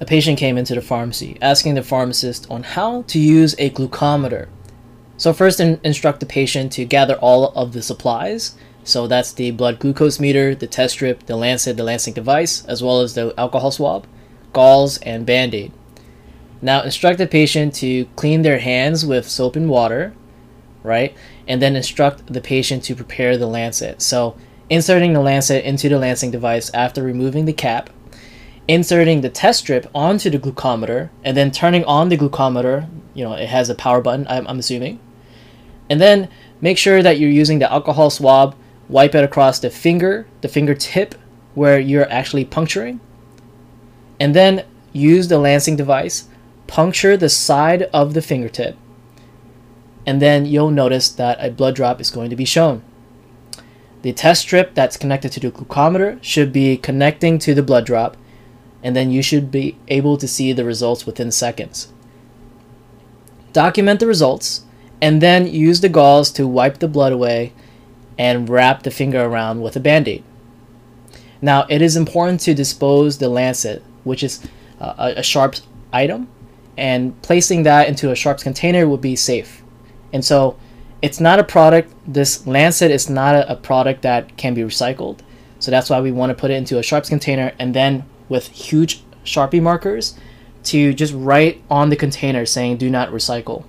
a patient came into the pharmacy asking the pharmacist on how to use a glucometer. So first in- instruct the patient to gather all of the supplies. So that's the blood glucose meter, the test strip, the lancet, the lancing device, as well as the alcohol swab, gauze, and band-aid. Now instruct the patient to clean their hands with soap and water, right? And then instruct the patient to prepare the lancet. So inserting the lancet into the lancing device after removing the cap, inserting the test strip onto the glucometer, and then turning on the glucometer. You know, it has a power button, I'm, I'm assuming. And then make sure that you're using the alcohol swab, wipe it across the finger, the fingertip where you're actually puncturing. And then use the lancing device, puncture the side of the fingertip. And then you'll notice that a blood drop is going to be shown. The test strip that's connected to the glucometer should be connecting to the blood drop, and then you should be able to see the results within seconds. Document the results, and then use the gauze to wipe the blood away and wrap the finger around with a band aid. Now, it is important to dispose the lancet, which is uh, a, a Sharps item, and placing that into a Sharps container would be safe. And so, it's not a product, this lancet is not a, a product that can be recycled. So, that's why we want to put it into a Sharps container and then with huge Sharpie markers to just write on the container saying do not recycle.